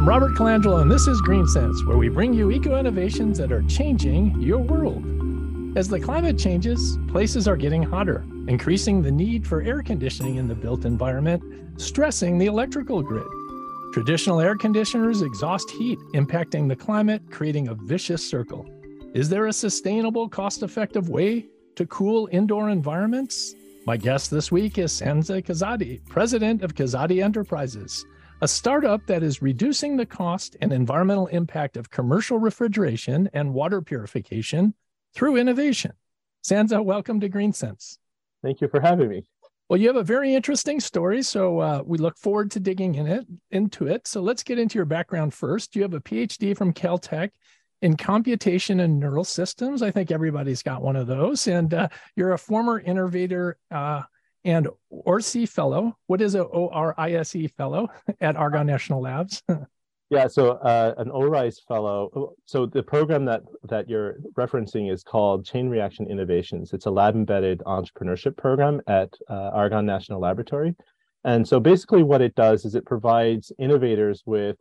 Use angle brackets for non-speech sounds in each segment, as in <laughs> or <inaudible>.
I'm Robert Colangelo, and this is Green Sense, where we bring you eco innovations that are changing your world. As the climate changes, places are getting hotter, increasing the need for air conditioning in the built environment, stressing the electrical grid. Traditional air conditioners exhaust heat, impacting the climate, creating a vicious circle. Is there a sustainable, cost effective way to cool indoor environments? My guest this week is Sanza Kazadi, president of Kazadi Enterprises, a startup that is reducing the cost and environmental impact of commercial refrigeration and water purification through innovation. Sanza, welcome to GreenSense. Thank you for having me. Well, you have a very interesting story, so uh, we look forward to digging in it into it. So let's get into your background first. You have a PhD from Caltech in computation and neural systems. I think everybody's got one of those. And uh, you're a former innovator uh, and ORISE fellow. What is a O R I S E fellow <laughs> at Argonne National Labs? <laughs> yeah, so uh, an ORISE fellow. So the program that that you're referencing is called Chain Reaction Innovations. It's a lab embedded entrepreneurship program at uh, Argonne National Laboratory. And so basically, what it does is it provides innovators with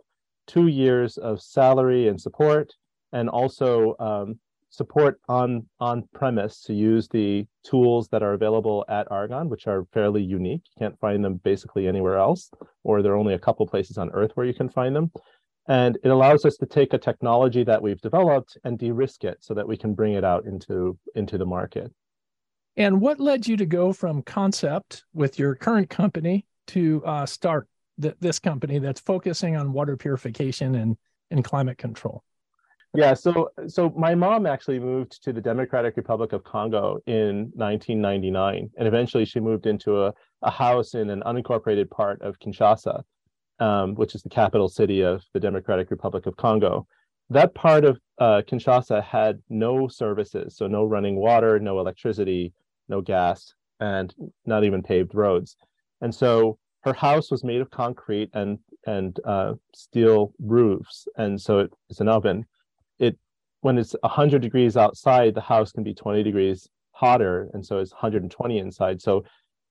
two years of salary and support and also um, support on on premise to use the tools that are available at Argonne, which are fairly unique. You can't find them basically anywhere else, or there are only a couple places on Earth where you can find them. And it allows us to take a technology that we've developed and de-risk it so that we can bring it out into into the market. And what led you to go from concept with your current company to uh, start th- this company that's focusing on water purification and, and climate control? Yeah so so my mom actually moved to the democratic republic of congo in 1999 and eventually she moved into a, a house in an unincorporated part of kinshasa um, which is the capital city of the democratic republic of congo. That part of uh, kinshasa had no services so no running water no electricity no gas and not even paved roads. And so her house was made of concrete and and uh, steel roofs and so it, it's an oven it when it's 100 degrees outside the house can be 20 degrees hotter and so it's 120 inside. So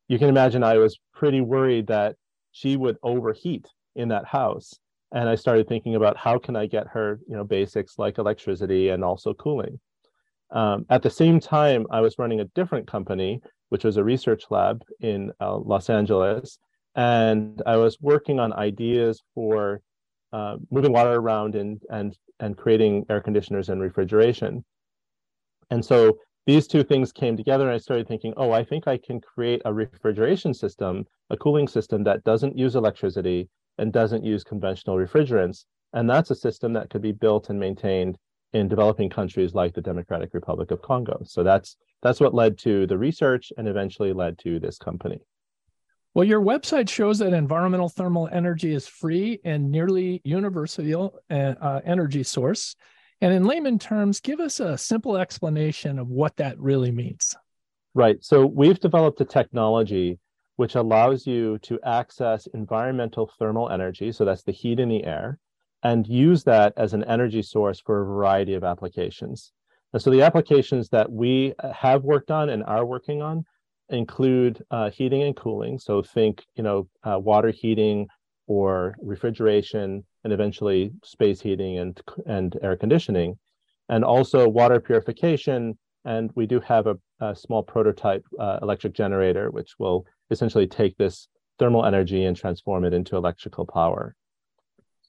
you can imagine i was pretty worried that she would overheat in that house. And i started thinking about how can i get her you know basics like electricity and also cooling. Um, at the same time i was running a different company which was a research lab in uh, los angeles. And i was working on ideas for uh, moving water around and and and creating air conditioners and refrigeration. And so these two things came together and I started thinking, oh, I think I can create a refrigeration system, a cooling system that doesn't use electricity and doesn't use conventional refrigerants. And that's a system that could be built and maintained in developing countries like the Democratic Republic of Congo. So that's that's what led to the research and eventually led to this company. Well, your website shows that environmental thermal energy is free and nearly universal uh, uh, energy source. And in layman terms, give us a simple explanation of what that really means. Right. So we've developed a technology which allows you to access environmental thermal energy. So that's the heat in the air, and use that as an energy source for a variety of applications. And so the applications that we have worked on and are working on include uh, heating and cooling. So think, you know, uh, water heating or refrigeration, and eventually space heating and and air conditioning, and also water purification. And we do have a, a small prototype uh, electric generator, which will essentially take this thermal energy and transform it into electrical power.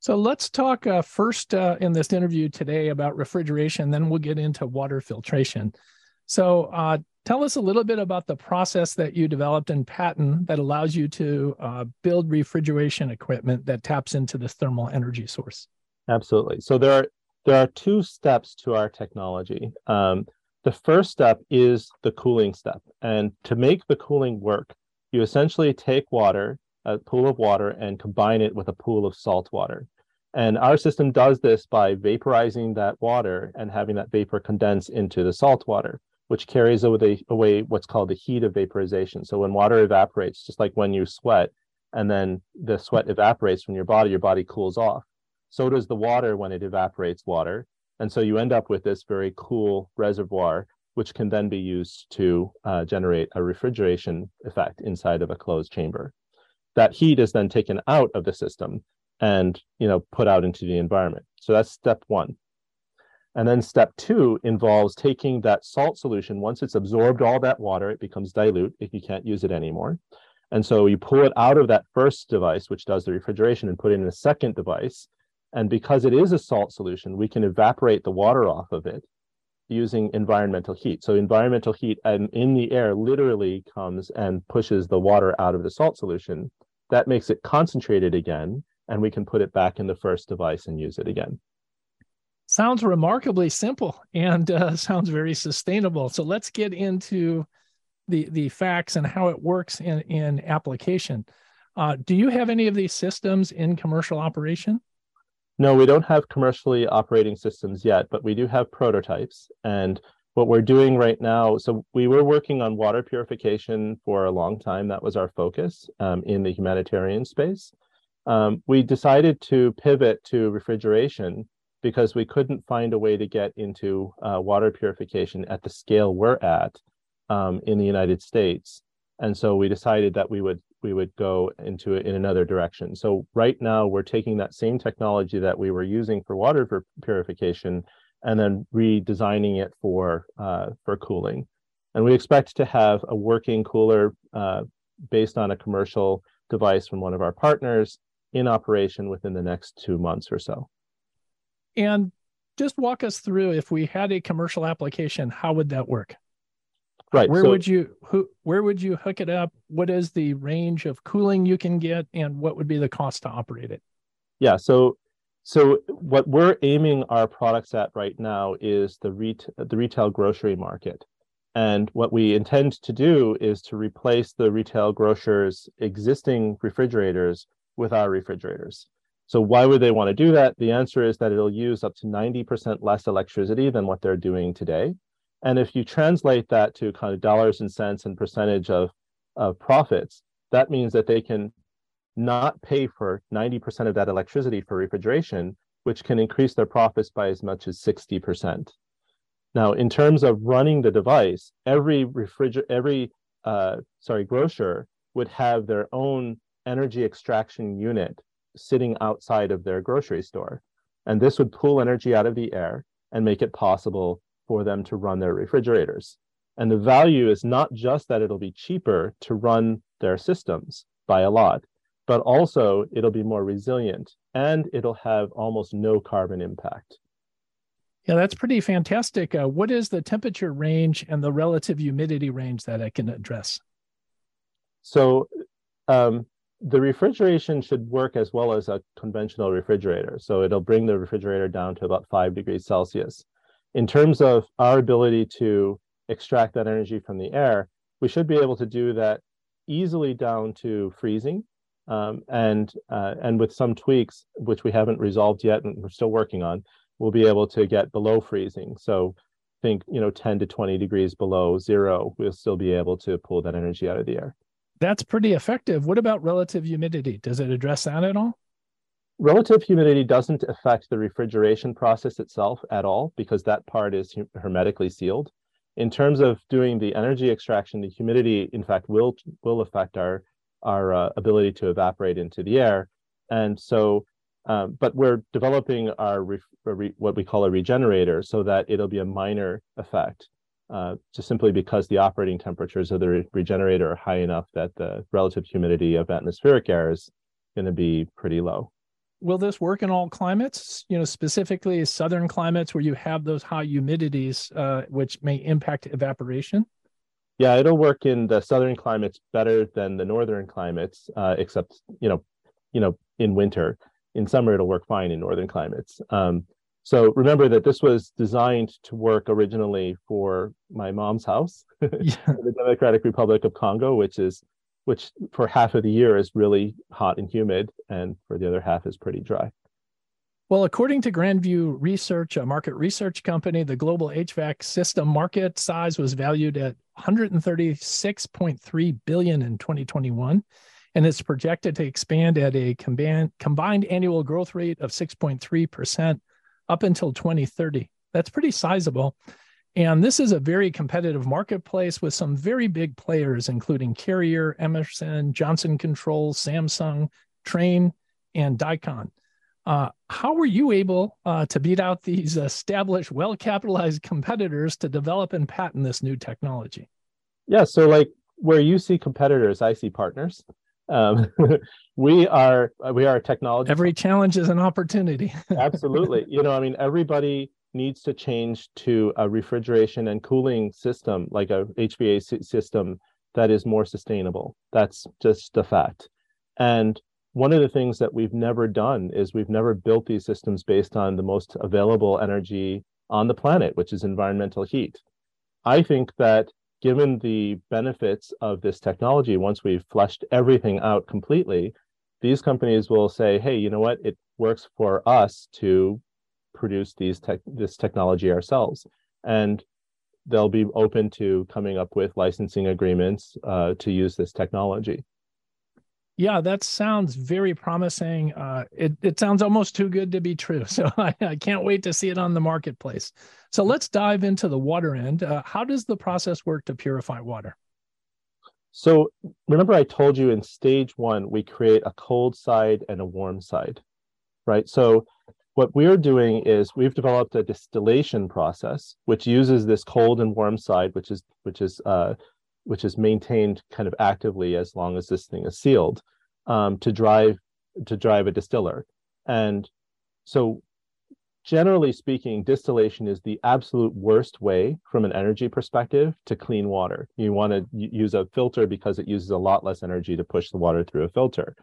So let's talk uh, first uh, in this interview today about refrigeration, then we'll get into water filtration. So uh, Tell us a little bit about the process that you developed in patent that allows you to uh, build refrigeration equipment that taps into this thermal energy source. Absolutely. So there are there are two steps to our technology. Um, the first step is the cooling step, and to make the cooling work, you essentially take water, a pool of water, and combine it with a pool of salt water. And our system does this by vaporizing that water and having that vapor condense into the salt water which carries away, away what's called the heat of vaporization. So when water evaporates, just like when you sweat, and then the sweat evaporates from your body, your body cools off. So does the water when it evaporates water. And so you end up with this very cool reservoir, which can then be used to uh, generate a refrigeration effect inside of a closed chamber. That heat is then taken out of the system and you know put out into the environment. So that's step one. And then step two involves taking that salt solution. Once it's absorbed all that water, it becomes dilute if you can't use it anymore. And so you pull it out of that first device, which does the refrigeration, and put it in a second device. And because it is a salt solution, we can evaporate the water off of it using environmental heat. So environmental heat um, in the air literally comes and pushes the water out of the salt solution. That makes it concentrated again, and we can put it back in the first device and use it again. Sounds remarkably simple and uh, <laughs> sounds very sustainable. So let's get into the the facts and how it works in in application. Uh, do you have any of these systems in commercial operation? No, we don't have commercially operating systems yet, but we do have prototypes. And what we're doing right now, so we were working on water purification for a long time. That was our focus um, in the humanitarian space. Um, we decided to pivot to refrigeration because we couldn't find a way to get into uh, water purification at the scale we're at um, in the United States. And so we decided that we would we would go into it in another direction. So right now we're taking that same technology that we were using for water purification and then redesigning it for uh, for cooling. And we expect to have a working cooler uh, based on a commercial device from one of our partners in operation within the next two months or so. And just walk us through if we had a commercial application, how would that work? Right. Where so, would you who, where would you hook it up? What is the range of cooling you can get, and what would be the cost to operate it? Yeah. So so what we're aiming our products at right now is the ret- the retail grocery market. And what we intend to do is to replace the retail grocers' existing refrigerators with our refrigerators. So why would they want to do that? The answer is that it'll use up to 90% less electricity than what they're doing today. And if you translate that to kind of dollars and cents and percentage of, of profits, that means that they can not pay for 90% of that electricity for refrigeration, which can increase their profits by as much as 60%. Now, in terms of running the device, every refriger- every uh, sorry grocer would have their own energy extraction unit sitting outside of their grocery store, and this would pull energy out of the air and make it possible for them to run their refrigerators. And the value is not just that it'll be cheaper to run their systems by a lot, but also it'll be more resilient and it'll have almost no carbon impact. Yeah, that's pretty fantastic. Uh, what is the temperature range and the relative humidity range that I can address? So, um, the refrigeration should work as well as a conventional refrigerator. So, it'll bring the refrigerator down to about five degrees Celsius in terms of our ability to extract that energy from the air, we should be able to do that easily down to freezing. Um, and uh, and with some tweaks, which we haven't resolved yet and we're still working on, we'll be able to get below freezing. So think you know 10 to 20 degrees below zero, we'll still be able to pull that energy out of the air. That's pretty effective. What about relative humidity? Does it address that at all? Relative humidity doesn't affect the refrigeration process itself at all because that part is hermetically sealed. In terms of doing the energy extraction, the humidity, in fact, will will affect our our uh, ability to evaporate into the air. And so, um, but we're developing our re, re, what we call a regenerator so that it'll be a minor effect, uh, just simply because the operating temperatures of the re regenerator are high enough that the relative humidity of atmospheric air is going to be pretty low. Will this work in all climates? You know specifically southern climates where you have those high humidities uh, which may impact evaporation? Yeah it'll work in the southern climates better than the northern climates uh, except you know you know in winter. In summer it'll work fine in northern climates. Um, so remember that this was designed to work originally for my mom's house <laughs> yeah. the democratic republic of congo which is which for half of the year is really hot and humid, and for the other half is pretty dry. Well, according to Grandview Research, a market research company, the global HVAC system market size was valued at 136.3 billion in 2021, and it's projected to expand at a combined combined annual growth rate of 6.3% up until 2030. That's pretty sizable. And this is a very competitive marketplace with some very big players, including Carrier, Emerson, Johnson Controls, Samsung, Trane, and Daikin. Uh, how were you able uh, to beat out these established, well capitalized competitors to develop and patent this new technology? Yeah, so like where you see competitors, I see partners. Um, <laughs> we are we are a technology. Every challenge is an opportunity. <laughs> Absolutely, you know, I mean, everybody needs to change to a refrigeration and cooling system, like a HVAC system that is more sustainable. That's just a fact. And one of the things that we've never done is we've never built these systems based on the most available energy on the planet, which is environmental heat. I think that given the benefits of this technology, once we've fleshed everything out completely, these companies will say, hey, you know what? It works for us to produce these tech this technology ourselves. And they'll be open to coming up with licensing agreements uh, to use this technology. Yeah, that sounds very promising. Uh, it, it sounds almost too good to be true. <laughs> So I, I, can't wait to see it on the marketplace. So let's dive into the water end. Uh, how does the process work to purify water? So remember, I told you in stage one, we create a cold side and a warm side, right? So what we're doing is we've developed a distillation process which uses this cold and warm side, which is which is uh, which is maintained kind of actively as long as this thing is sealed um, to drive to drive a distiller. And so generally speaking distillation is the absolute worst way from an energy perspective to clean water. You want to use a filter because it uses a lot less energy to push the water through a filter.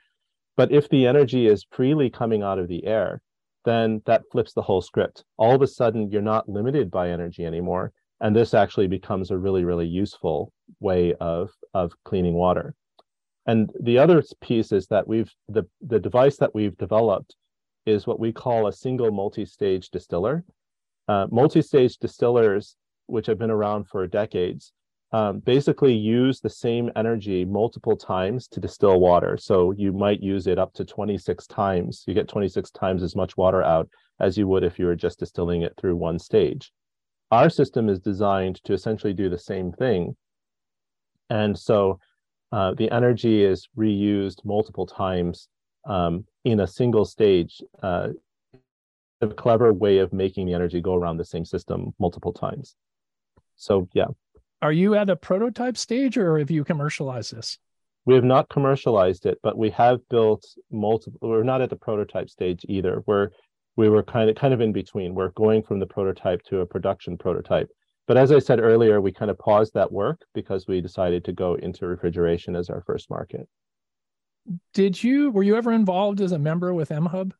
But if the energy is freely coming out of the air then that flips the whole script. All of a sudden you're not limited by energy anymore and this actually becomes a really really useful way of of cleaning water. And the other piece is that we've the the device that we've developed is what we call a single multi-stage distiller. Uh, multi-stage distillers which have been around for decades um, basically use the same energy multiple times to distill water. So you might use it up to 26 times. You get 26 times as much water out as you would if you were just distilling it through one stage. Our system is designed to essentially do the same thing. And so uh, the energy is reused multiple times um, in a single stage. Uh, a clever way of making the energy go around the same system multiple times. So, yeah. Are you at a prototype stage or have you commercialized this? We have not commercialized it, but we have built multiple. We're not at the prototype stage either. We're we were kind of kind of in between. We're going from the prototype to a production prototype. But as I said earlier, we kind of paused that work because we decided to go into refrigeration as our first market. Did you were you ever involved as a member with MHub?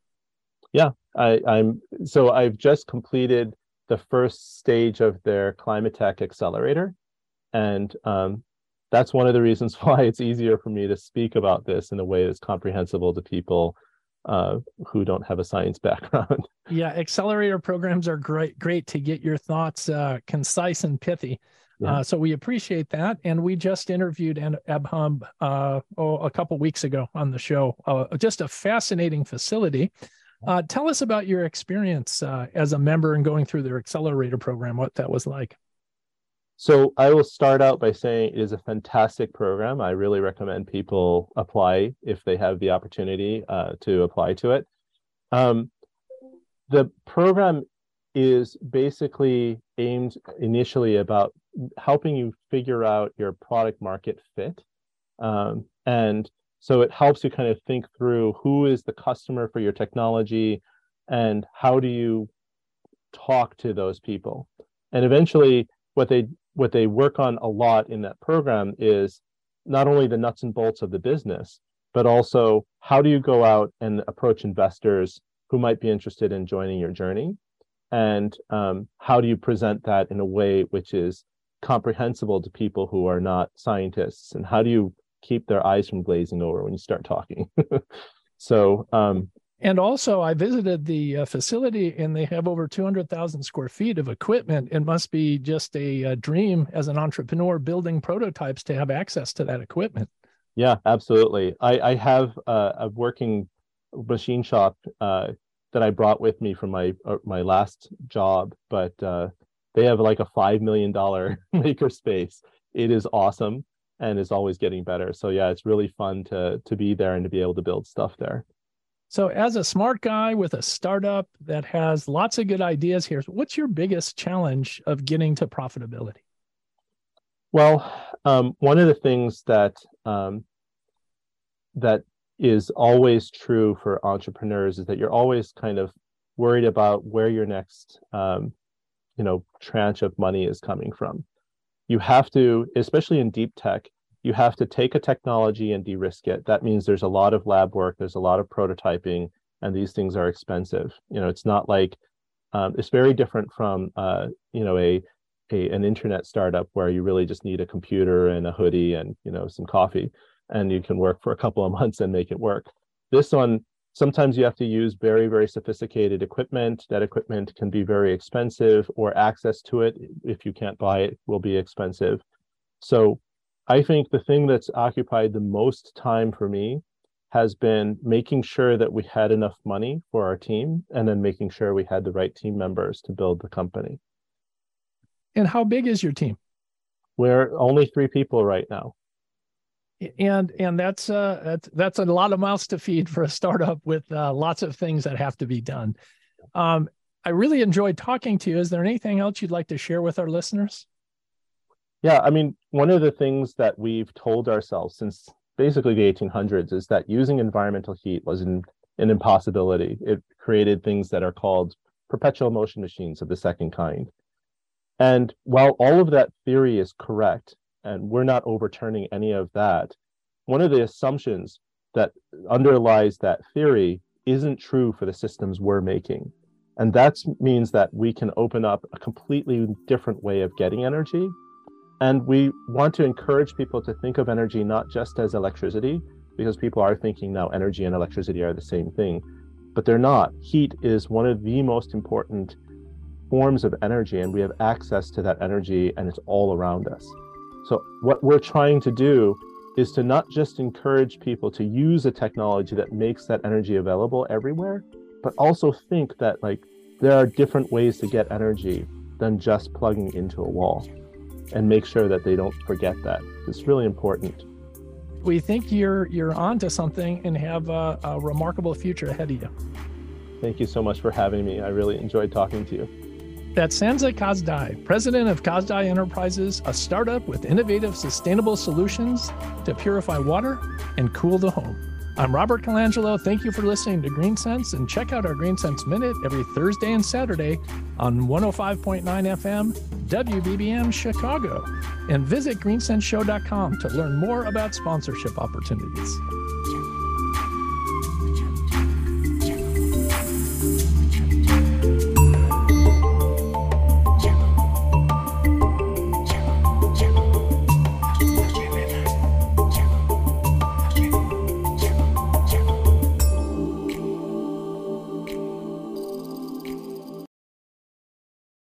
Yeah, I, I'm so I've just completed the first stage of their climate tech accelerator. And um, that's one of the reasons <laughs> why it's easier for me to speak about this in a way that's comprehensible to people uh, who don't have a science background. <laughs> Yeah, accelerator programs are great, great to get your thoughts uh, concise and pithy. Yeah. Uh, so we appreciate that, and we just interviewed MHub uh, oh, a couple weeks ago on the show. Uh, just a fascinating facility. Uh, tell us about your experience uh, as a member and going through their accelerator program. What that was like. So I will start out by saying it is a fantastic program. I really recommend people apply if they have the opportunity uh, to apply to it. Um, the program is basically aimed initially about helping you figure out your product market fit. Um, and so it helps you kind of think through who is the customer for your technology and how do you talk to those people. And eventually, what they what they work on a lot in that program is not only the nuts and bolts of the business, but also how do you go out and approach investors who might be interested in joining your journey? And um, how do you present that in a way which is comprehensible to people who are not scientists? And how do you keep their eyes from glazing over when you start talking? <laughs> so um, and also, I visited the uh, facility and they have over 200,000 square feet of equipment. It must be just a, a, dream as an entrepreneur building prototypes to have access to that equipment. Yeah, absolutely. I, I have uh, a working machine shop uh, that I brought with me from my uh, my last job, but uh, they have like a five million dollar <laughs> maker space. It is awesome and is always getting better. So yeah, it's really fun to to be there and to be able to build stuff there. So, as a smart guy with a startup that has lots of good ideas here, what's your biggest challenge of getting to profitability? Well, um, one of the things that um, that is always true for entrepreneurs is that you're always kind of worried about where your next um, you know tranche of money is coming from you have to especially in deep tech you have to take a technology and de-risk it. That means there's a lot of lab work there's a lot of prototyping and these things are expensive. You know it's not like um, it's very different from uh, you know a, a an internet startup where you really just need a computer and a hoodie and you know some coffee and you can work for a couple of <laughs> months and make it work. This one sometimes you have to use very very sophisticated equipment. That equipment can be very expensive or access to it if you can't buy it will be expensive. So i think the thing that's occupied the most time for me has been making sure that we had enough money for our team and then making sure we had the right team members to build the company. And how big is your team? We're only three people right now. And and that's uh that's that's a lot of mouths to feed for a startup with uh, lots of things that have to be done. Um i really enjoyed talking to you. Is there anything else you'd like to share with our listeners yeah i mean one of the things that we've told ourselves since basically the 1800s is that using environmental heat was an, an impossibility it created things that are called perpetual motion machines of the second kind and while all of that theory is correct and we're not overturning any of that. One of the assumptions that underlies that theory isn't true for the systems we're making. And that means that we can open up a completely different way of getting energy. And we want to encourage people to think of energy not just as electricity, because people are thinking now energy and electricity are the same thing, but they're not. Heat is one of the most important forms of energy, and we have access to that energy, and it's all around us. So, what we're trying to do is to not just encourage people to use a technology that makes that energy available everywhere, but also think that like there are different ways to get energy than just plugging into a wall and make sure that they don't forget that. It's really important. We think you're you're onto something and have a, a remarkable future ahead of you. Thank you so much for having me. I really enjoyed talking to you. That's Sanza Kazadi, president of Kazadi Enterprises, a startup with innovative, sustainable solutions to purify water and cool the home. I'm Robert Colangelo. Thank you for listening to Green Sense and check out our Green Sense Minute every Thursday and Saturday on 105.9 FM, WBBM Chicago. And visit greensenseshow.com to learn more about sponsorship opportunities.